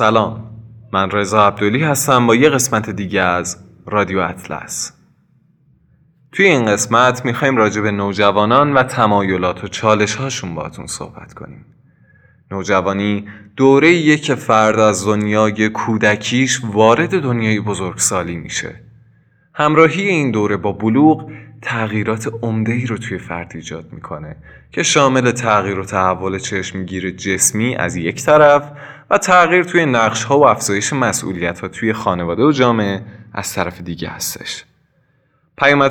سلام. من رضا عبدالی هستم با یه قسمت دیگه از رادیو اطلس. توی این قسمت می‌خوایم راجع به نوجوانان و تمایلات و چالش هاشون باتون صحبت کنیم. نوجوانی دوره که فرد از دنیای کودکیش وارد دنیای بزرگسالی میشه. همراهی این دوره با بلوغ تغییرات عمده ای رو توی فرد ایجاد می‌کنه که شامل تغییر و تحول چشمگیر جسمی از یک طرف و تغییر توی نقش ها و افزایش مسئولیت ها توی خانواده و جامعه از طرف دیگه هستش.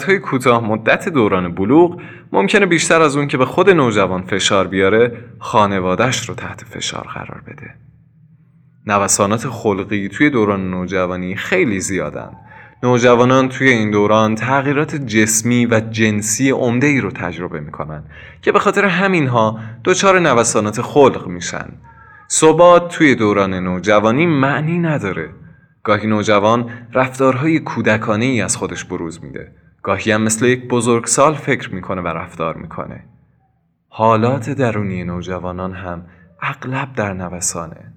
های کوتاه مدت دوران بلوغ ممکنه بیشتر از اون که به خود نوجوان فشار بیاره خانوادهش رو تحت فشار قرار بده. نوسانات خلقی توی دوران نوجوانی خیلی زیادن. نوجوانان توی این دوران تغییرات جسمی و جنسی عمده ای رو تجربه می‌کنن که به خاطر همینها دچار نوسانات خلق میشن ثبات توی دوران نوجوانی معنی نداره. گاهی نوجوان رفتارهای کودکانه ای از خودش بروز میده. گاهی هم مثل یک بزرگسال فکر می‌کنه و رفتار می‌کنه. حالات درونی نوجوانان هم اغلب در نوسانه.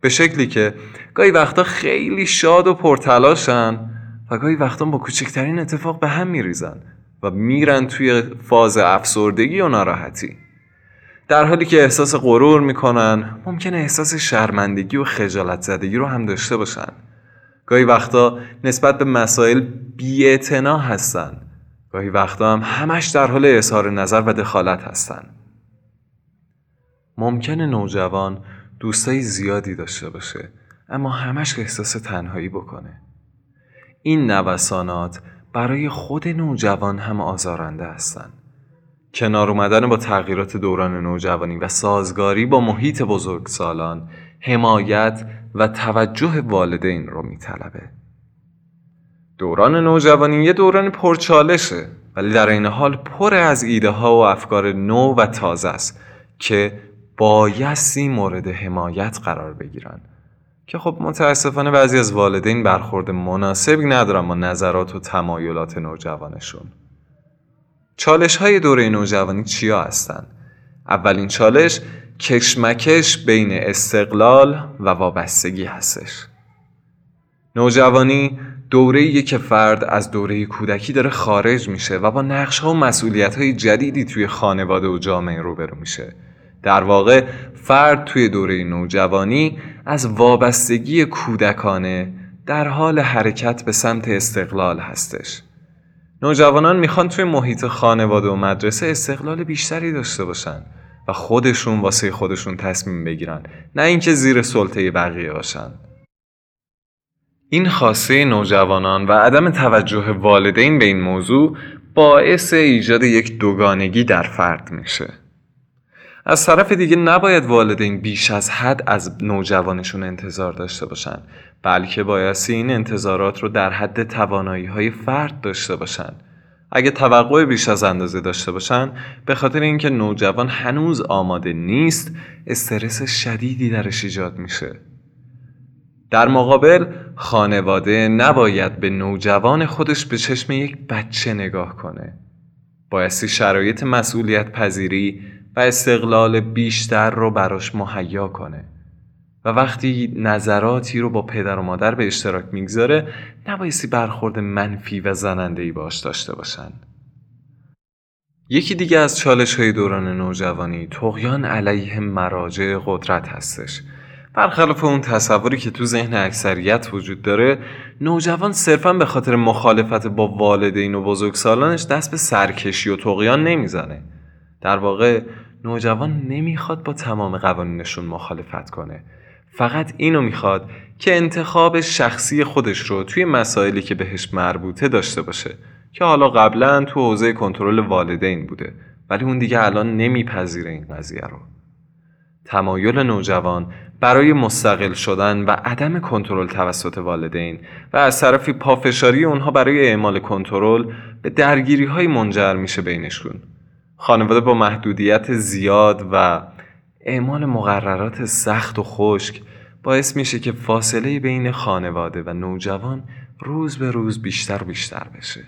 به شکلی که گاهی وقتا خیلی شاد و پرتلاشن و گاهی وقتا با کوچکترین اتفاق به هم میریزن و میرن توی فاز افسردگی و ناراحتی. در حالی که احساس غرور می‌کنن ممکنه احساس شرمندگی و خجالت زدگی رو هم داشته باشن. گاهی وقتا نسبت به مسائل بیاعتنا هستن. گاهی وقتا هم همش در حال اظهار نظر و دخالت هستن. ممکنه نوجوان دوستای زیادی داشته باشه اما همش احساس تنهایی بکنه. این نوسانات برای خود نوجوان هم آزارنده هستند کنار اومدن با تغییرات دوران نوجوانی و سازگاری با محیط بزرگسالان حمایت و توجه والدین رو میطلبه. دوران نوجوانی یه دوران پرچالشه ولی در این حال پر از ایده ها و افکار نو و تازه است که بایستی مورد حمایت قرار بگیرن که خب متاسفانه بعضی از والدین برخورد مناسبی ندارن با نظرات و تمایلات نوجوانشون چالش های دوره نوجوانی چیا هستند؟ اولین چالش کشمکش بین استقلال و وابستگی هستش. نوجوانی دوره که فرد از دوره کودکی داره خارج میشه و با نقش ها و مسئولیت های جدیدی توی خانواده و جامعه روبرو میشه. در واقع فرد توی دوره نوجوانی از وابستگی کودکانه در حال حرکت به سمت استقلال هستش. نوجوانان می‌خوان توی محیط خانواده و مدرسه استقلال بیشتری داشته باشن و خودشون واسه خودشون تصمیم بگیرن نه اینکه زیر سلطه بقیه باشن. این خاصه نوجوانان و عدم توجه والدین به این موضوع باعث ایجاد یک دوگانگی در فرد میشه. از طرف دیگه نباید والدین بیش از حد از نوجوانشون انتظار داشته باشن. بلکه بایستی این انتظارات رو در حد توانایی های فرد داشته باشن. اگه توقع بیش از اندازه داشته باشن به خاطر اینکه نوجوان هنوز آماده نیست استرس شدیدی درش ایجاد میشه. در مقابل خانواده نباید به نوجوان خودش به چشم یک بچه نگاه کنه. بایستی شرایط مسئولیت پذیری و استقلال بیشتر رو براش مهیا کنه. و وقتی نظراتی رو با پدر و مادر به اشتراک می‌گذاره نبایستی برخورد منفی و زننده ای باش داشته باشن. یکی دیگه از چالش های دوران نوجوانی تقیان علیه مراجع قدرت هستش. برخلاف اون تصوری که تو ذهن اکثریت وجود داره نوجوان صرفا به خاطر مخالفت با والدین و بزرگسالانش دست به سرکشی و تقیان نمی‌زنه. در واقع نوجوان نمی‌خواد با تمام قوانینشون مخالفت کنه. فقط اینو می‌خواد که انتخاب شخصی خودش رو توی مسائلی که بهش مربوطه داشته باشه که حالا قبلا تو حوزه کنترل والدین بوده ولی اون دیگه الان نمیپذیره این قضیه رو. تمایل نوجوان برای مستقل شدن و عدم کنترل توسط والدین و از طرفی پافشاری اونها برای اعمال کنترل به درگیری های منجر میشه بینشون خانواده با محدودیت زیاد و اعمال مقررات سخت و خشک باعث میشه که فاصله بین خانواده و نوجوان روز به روز بیشتر بیشتر بشه.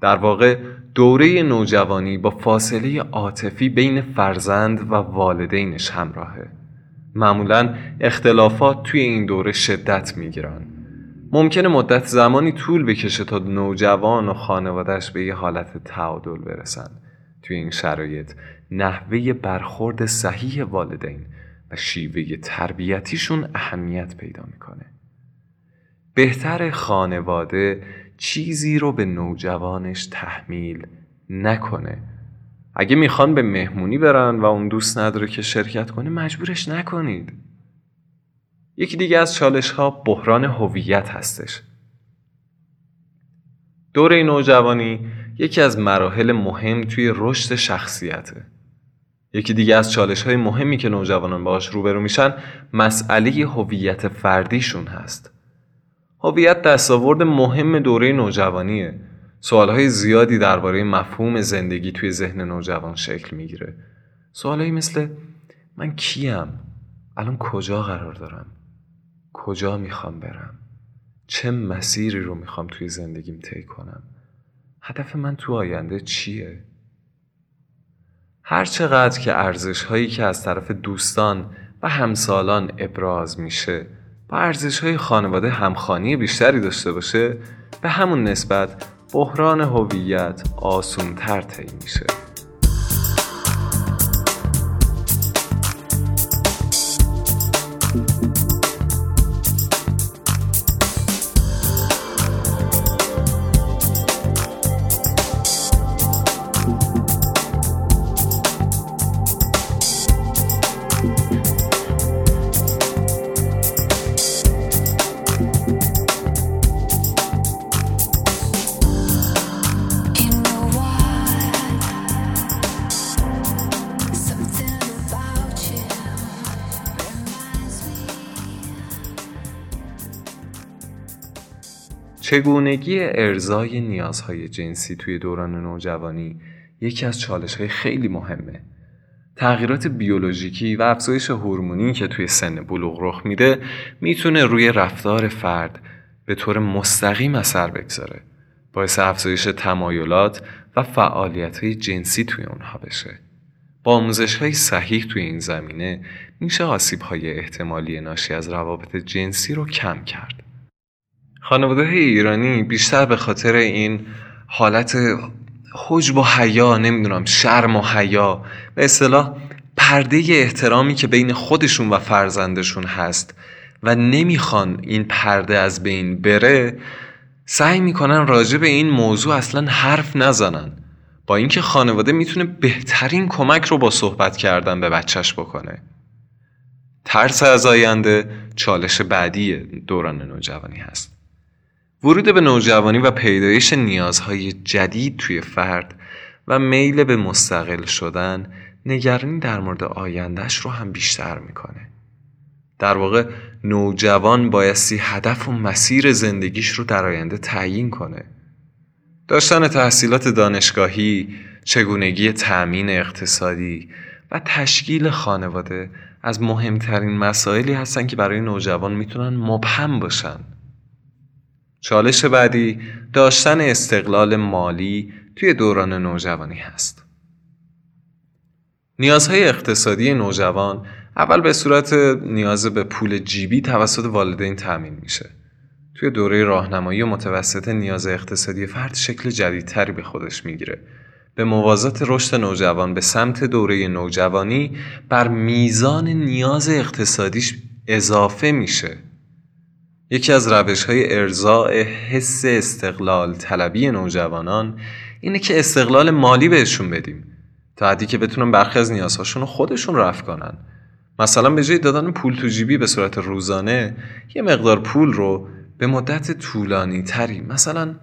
در واقع دوره نوجوانی با فاصله عاطفی بین فرزند و والدینش همراهه. معمولا اختلافات توی این دوره شدت می‌گیرن. ممکنه مدت زمانی طول بکشه تا نوجوان و خانوادهش به یه حالت تعادل برسن توی این شرایط. نحوه برخورد صحیح والدین و شیوه تربیتیشون اهمیت پیدا می‌کنه. بهتر خانواده چیزی رو به نوجوانش تحمیل نکنه. اگه می‌خوان به مهمونی برن و اون دوست نداره که شرکت کنه مجبورش نکنید. یکی دیگه از چالش ها بحران هویت هستش. دوره نوجوانی یکی از مراحل مهم توی رشد شخصیته. یکی دیگه از چالش های مهمی که نوجوانان باهاش روبرو میشن مسئله هویت فردیشون هست. هویت دستاورد مهم دوره نوجوانیه. سوالهای زیادی درباره مفهوم زندگی توی ذهن نوجوان شکل می‌گیره. سوالهایی مثل من کیم؟ الان کجا قرار دارم؟ کجا می‌خوام برم؟ چه مسیری رو می‌خوام توی زندگیم طی کنم؟ هدف من تو آینده چیه؟ هر چقدر که ارزش هایی که از طرف دوستان و همسالان ابراز میشه با ارزش های خانواده همخانی بیشتری داشته باشه به همون نسبت بحران هویت آسون تر طی میشه. چگونگی ارزای نیازهای جنسی توی دوران نوجوانی یکی از چالش های خیلی مهمه. تغییرات بیولوژیکی و افزایش هورمونی که توی سن بلوغ رخ میده می‌تونه روی رفتار فرد به طور مستقیم اثر بگذاره. باعث افزایش تمایلات و فعالیت های جنسی توی اونها بشه. با آموزش های صحیح توی این زمینه میشه آسیب های احتمالی ناشی از روابط جنسی رو کم کرد. خانواده ایرانی بیشتر به خاطر این حالت حجب و حیا نمی‌دونم شرم و حیا به اصطلاح پرده احترامی که بین خودشون و فرزندشون هست و نمی‌خوان این پرده از بین بره سعی می‌کنن راجع به این موضوع اصلا حرف نزنن. با اینکه خانواده می‌تونه بهترین کمک رو با صحبت کردن به بچهش بکنه. ترس از آینده چالش بعدی دوران نوجوانی هست. ورود به نوجوانی و پیدایش نیازهای جدید توی فرد و میل به مستقل شدن نگرانی در مورد آیندهش رو هم بیشتر می‌کنه. در واقع نوجوان بایستی هدف و مسیر زندگیش رو در آینده تعیین کنه. داشتن تحصیلات دانشگاهی، چگونگی تأمین اقتصادی و تشکیل خانواده از مهمترین مسائلی هستن که برای نوجوان می‌تونن مبهم باشن. چالش بعدی داشتن استقلال مالی توی دوران نوجوانی هست. نیازهای اقتصادی نوجوان اول به صورت نیاز به پول جیبی توسط والدین تأمین میشه. توی دوره راهنمایی متوسط نیاز اقتصادی فرد شکل جدیدتری به خودش می‌گیره. به موازات رشد نوجوان به سمت دوره نوجوانی بر میزان نیاز اقتصادیش اضافه میشه. یکی از روش های ارزاع حس استقلال طلبی نوجوانان اینه که استقلال مالی بهشون بدیم تا حدی که بتونن برخی از نیازهاشون رو خودشون رفع کنن. مثلا به جای دادن پول تو جیبی به صورت روزانه یه مقدار پول رو به مدت طولانی تری مثلا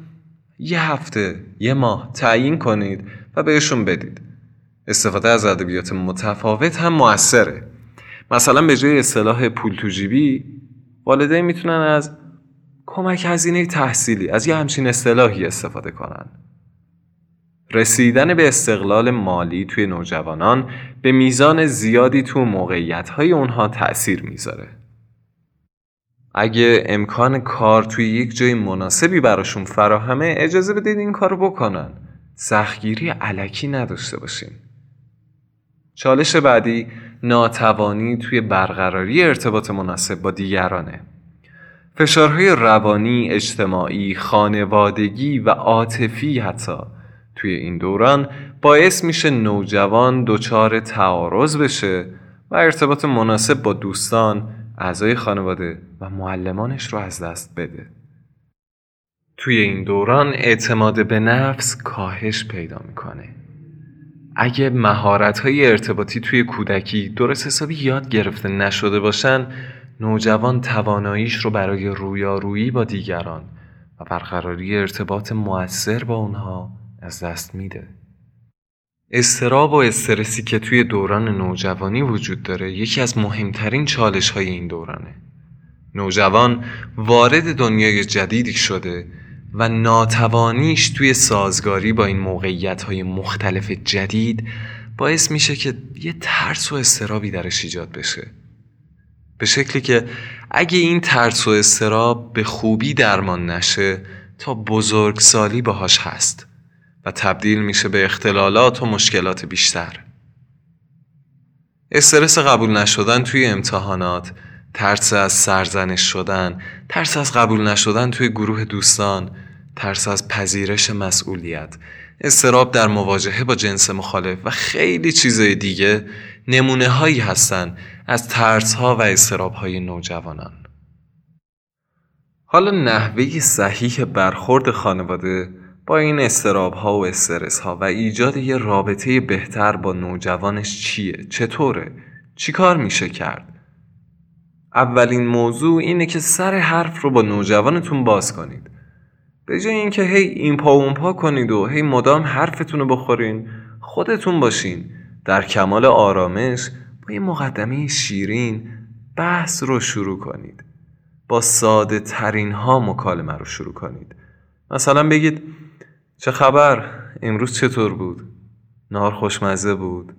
یه هفته یه ماه تعیین کنید و بهشون بدید. استفاده از ادبیات متفاوت هم موثره. مثلا به جای اصطلاح پول تو جیبی والدین می‌تونن از کمک هزینه تحصیلی از یه همچین اصطلاحی استفاده کنن. رسیدن به استقلال مالی توی نوجوانان به میزان زیادی تو موقعیت های اونها تأثیر می‌ذاره. اگه امکان کار توی یک جای مناسبی براشون فراهمه اجازه بدید این کارو بکنن. سختگیری علکی نداشته باشین چالش بعدی ناتوانی توی برقراری ارتباط مناسب با دیگرانه فشارهای روانی، اجتماعی، خانوادگی و عاطفی حتی توی این دوران باعث میشه نوجوان دچار تعارض بشه و ارتباط مناسب با دوستان، اعضای خانواده و معلمانش رو از دست بده. توی این دوران اعتماد به نفس کاهش پیدا می‌کنه. اگه مهارت های ارتباطی توی کودکی درست حسابی یاد گرفته نشده باشن نوجوان تواناییش رو برای رویارویی با دیگران و برقراری ارتباط موثر با اونها از دست میده. استراب و استرسی که توی دوران نوجوانی وجود داره یکی از مهمترین چالش های این دورانه. نوجوان وارد دنیای جدیدی شده و ناتوانیش توی سازگاری با این موقعیت های مختلف جدید باعث میشه که یه ترس و استرابی درش ایجاد بشه. به شکلی که اگه این ترس و استراب به خوبی درمان نشه تا بزرگسالی باهاش هست و تبدیل میشه به اختلالات و مشکلات بیشتر استرس قبول نشدن توی امتحانات ترس از سرزنش شدن ترس از قبول نشدن توی گروه دوستان ترس از پذیرش مسئولیت استراب در مواجهه با جنس مخالف و خیلی چیزای دیگه نمونه هایی هستن از ترس ها و استراب های نوجوانان حالا نحوه صحیح برخورد خانواده با این استراب ها و استرس ها و ایجاد یه رابطه بهتر با نوجوانش چیه؟ چطوره؟ چی کار میشه کرد؟ اولین موضوع اینه که سر حرف رو با نوجوانتون باز کنید به جای اینکه هی این پا اون پا کنید و هی مدام حرفتون رو بخورین خودتون باشین در کمال آرامش با یه مقدمه شیرین بحث رو شروع کنید با ساده ترین ها مکالمه رو شروع کنید مثلا بگید چه خبر؟ امروز چطور بود؟ نهار خوشمزه بود؟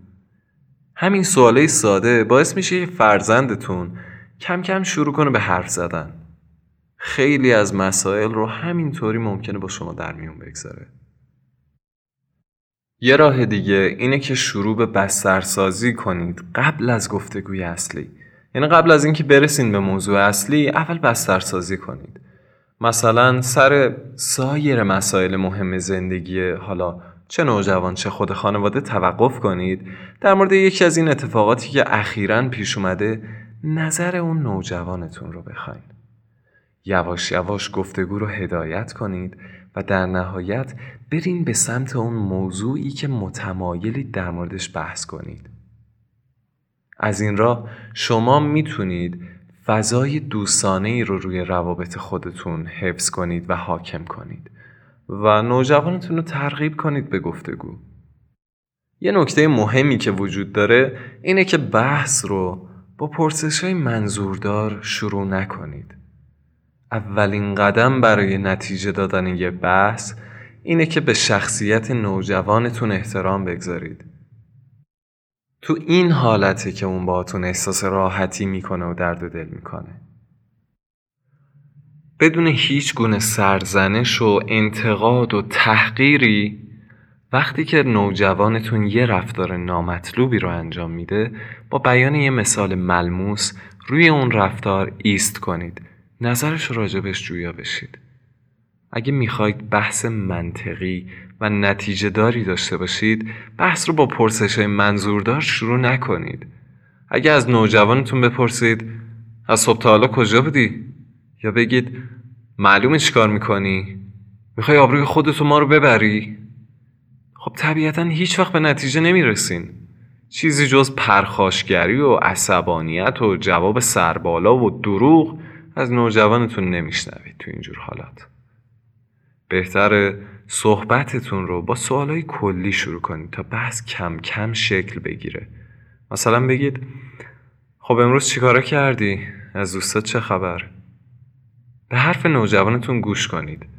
همین سواله ساده باعث میشه فرزندتون کم کم شروع کنه به حرف زدن. خیلی از مسائل رو همینطوری ممکنه با شما در میون بگذاره. یه راه دیگه اینه که شروع به بسترسازی کنید قبل از گفتگوی اصلی. یعنی قبل از اینکه برسین به موضوع اصلی اول بسترسازی کنید. مثلا سر سایر مسائل مهم زندگی حالا چه نوجوان چه خود خانواده توقف کنید. در مورد یکی از این اتفاقاتی که اخیرا پیش اومده نظر اون نوجوانتون رو بخواین. یواش یواش گفتگو رو هدایت کنید و در نهایت برین به سمت اون موضوعی که متمایلید در موردش بحث کنید. از این راه شما می‌تونید فضای دوستانه ای رو روی روابط خودتون حفظ کنید و حاکم کنید و نوجوانتون رو ترغیب کنید به گفتگو. یه نکته مهمی که وجود داره اینه که بحث رو با پرسش های منظوردار شروع نکنید. اولین قدم برای نتیجه دادن یه بحث اینه که به شخصیت نوجوانتون احترام بگذارید. تو این حالته که اون باهاتون احساس راحتی می‌کنه و درد دل می‌کنه. بدون هیچ گونه سرزنش و انتقاد و تحقیری وقتی که نوجوانتون یه رفتار نامطلوبی رو انجام میده با بیان یه مثال ملموس روی اون رفتار ایست کنید نظرش راجبش جویا بشید اگه می‌خواید بحث منطقی و نتیجه داری داشته باشید بحث رو با پرسش منظوردار شروع نکنید اگه از نوجوانتون بپرسید از صبح تا حالا کجا بودی؟ یا بگید معلومه چیکار می‌کنی؟ می‌خوای آبروی خودتو ما رو ببری؟ خب طبیعتا هیچ وقت به نتیجه نمی‌رسین چیزی جز پرخاشگری و عصبانیت و جواب سربالا و دروغ از نوجوانتون نمیشنوید تو اینجور حالات بهتره صحبتتون رو با سوالای کلی شروع کنید تا بحث کم کم شکل بگیره مثلا بگید خب امروز چیکارا کردی؟ از دوستات چه خبر؟ به حرف نوجوانتون گوش کنید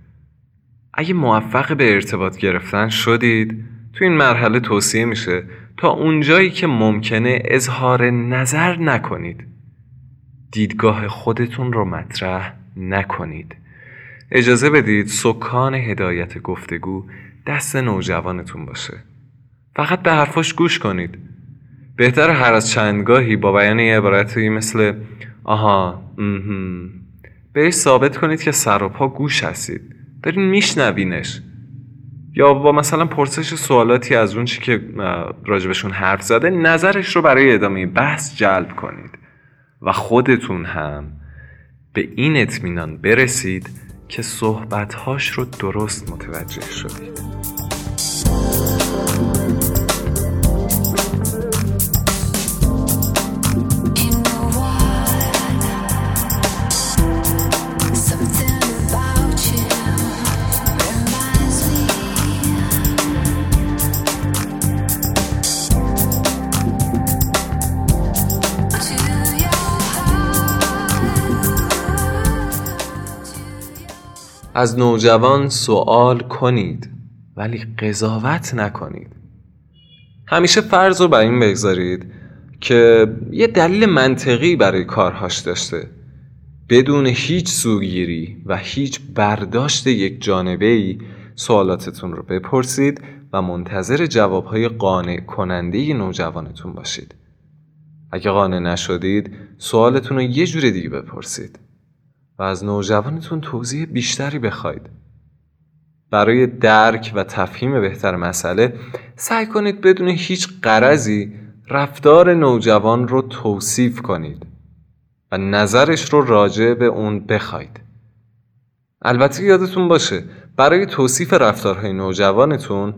اگه موفق به ارتباط گرفتن شدید تو این مرحله توصیه میشه تا اونجایی که ممکنه اظهار نظر نکنید. دیدگاه خودتون رو مطرح نکنید. اجازه بدید سکان هدایت گفتگو دست نوجوانتون باشه. فقط به حرفاش گوش کنید. بهتر هر از چندگاهی با بیان یه عبارتی مثل آها بهش ثابت کنید که سر و پا گوش هستید. دارین میشنوینش. یا با مثلا پرسش سوالاتی از اون چی که راجبشون حرف زده نظرش رو برای ادامه بحث جلب کنید. و خودتون هم به این اطمینان برسید که صحبتهاش رو درست متوجه شدید. از نوجوان سوال کنید ولی قضاوت نکنید. همیشه فرض رو بر این بگذارید که یه دلیل منطقی برای کارهاش داشته. بدون هیچ سوگیری و هیچ برداشت یک جانبه ای سوالاتتون رو بپرسید و منتظر جوابهای قانع کننده نوجوانتون باشید. اگه قانع نشدید سوالتون رو یه جور دیگه بپرسید. و از نوجوانتون توضیح بیشتری بخواید. برای درک و تفهیم بهتر مسئله سعی کنید بدون هیچ قرضی رفتار نوجوان رو توصیف کنید و نظرش رو راجع به اون بخواید. البته یادتون باشه برای توصیف رفتارهای نوجوانتون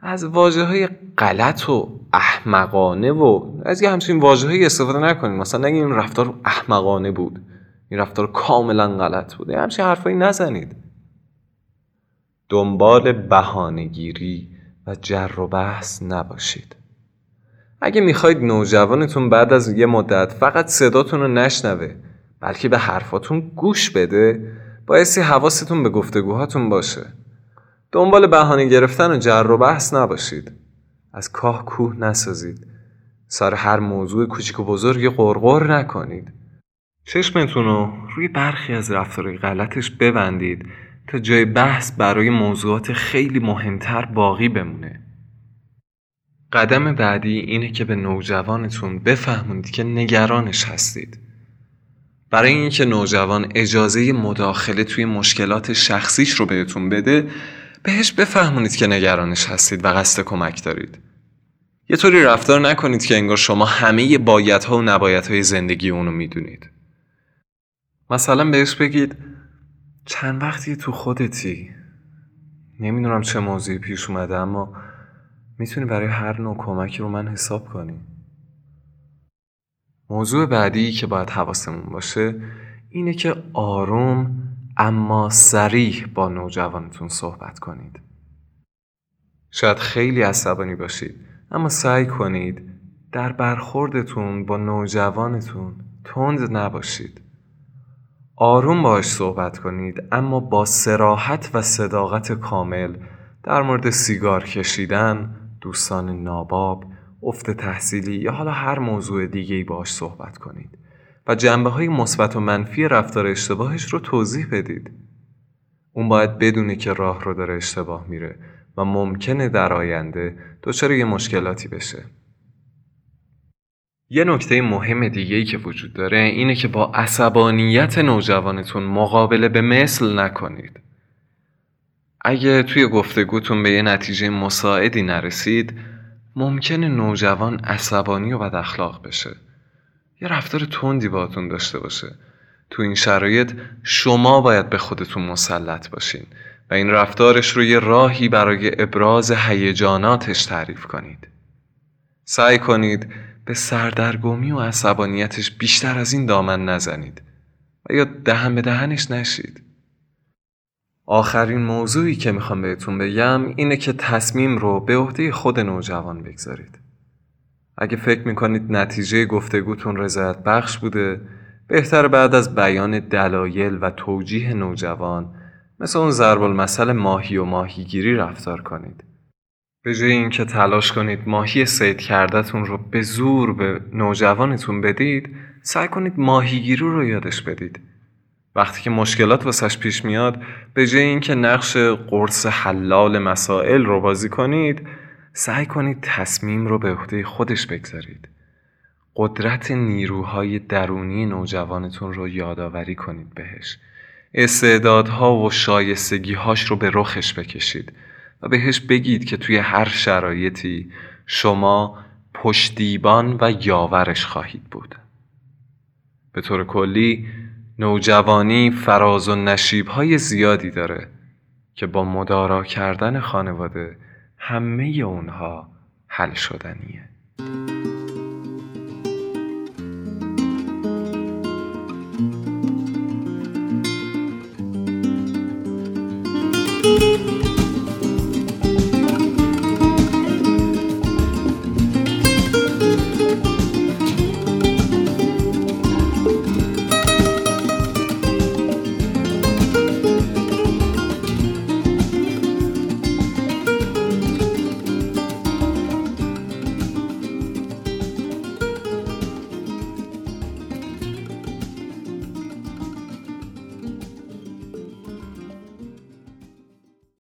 از واجه های غلط و احمقانه و از یه همچین واجه استفاده نکنید. مثلا نگه این رفتار احمقانه بود. این رفتار کاملا غلط بوده همچین حرفایی نزنید. دنبال بهانهگیری و جر و بحث نباشید. اگه می‌خواید نوجوانتون بعد از یه مدت فقط صداتون رو نشنوه بلکه به حرفاتون گوش بده بایستی حواستون به گفتگوهاتون باشه. دنبال بهانه گرفتن و جر و بحث نباشید. از کاه کوه نسازید. سر هر موضوع کوچیک و بزرگی قرقر نکنید. چشمتون رو روی برخی از رفتارهای غلطش ببندید تا جای بحث برای موضوعات خیلی مهمتر باقی بمونه. قدم بعدی اینه که به نوجوانتون بفهمونید که نگرانش هستید. برای اینکه نوجوان اجازه مداخله توی مشکلات شخصیش رو بهتون بده بهش بفهمونید که نگرانش هستید و قصد کمک دارید. یه طوری رفتار نکنید که انگار شما همه بایدها و نبایدهای زندگی اونو می‌دونید. مثلا بهش بگید چند وقتی تو خودتی؟ نمی‌دونم چه موضوعی پیش اومده اما می‌تونی برای هر نوع کمکی رو من حساب کنی. موضوع بعدی که باید حواسمون باشه اینه که آروم اما سریح با نوجوانتون صحبت کنید. شاید خیلی عصبانی باشید اما سعی کنید در برخوردتون با نوجوانتون تند نباشید. آروم باش صحبت کنید اما با سراحت و صداقت کامل در مورد سیگار کشیدن، دوستان ناباب، افت تحصیلی یا حالا هر موضوع دیگه باش صحبت کنید و جنبه های مثبت و منفی رفتار اشتباهش رو توضیح بدید. اون باید بدونه که راه رو داره اشتباه میره و ممکنه در آینده دچار یه مشکلاتی بشه. یه نکته مهم دیگه ای که وجود داره اینه که با عصبانیت نوجوانتون مقابله به مثل نکنید. اگه توی گفتگوتون به یه نتیجه مساعدی نرسید ممکنه نوجوان عصبانی و بد اخلاق بشه. یه رفتار تندی باتون داشته باشه. تو این شرایط شما باید به خودتون مسلط باشین و این رفتارش رو یه راهی برای ابراز هیجاناتش تعریف کنید. سعی کنید به سردرگمی و عصبانیتش بیشتر از این دامن نزنید و یا دهن به دهنش نشید آخرین موضوعی که می‌خوام بهتون بگم اینه که تصمیم رو به عهده خود نوجوان بگذارید. اگه فکر می‌کنید نتیجه گفتگوتون رضایت بخش بوده بهتر بعد از بیان دلایل و توجیه نوجوان مثل اون ضرب المثل ماهی و ماهیگیری رفتار کنید. به جای اینکه تلاش کنید ماهی سید کردتون رو به زور به نوجوانتون بدید سعی کنید ماهیگیری رو یادش بدید. وقتی که مشکلات واسش پیش میاد به جای اینکه نقش قرص حلال مسائل رو بازی کنید سعی کنید تصمیم رو به عهده خودش بگذارید. قدرت نیروهای درونی نوجوانتون رو یادآوری کنید بهش. استعدادها و شایستگیهاش رو به رخش بکشید. و بهش بگید که توی هر شرایطی شما پشتیبان و یاورش خواهید بود. به طور کلی نوجوانی فراز و نشیب های زیادی داره که با مدارا کردن خانواده همه اونها حل شدنیه.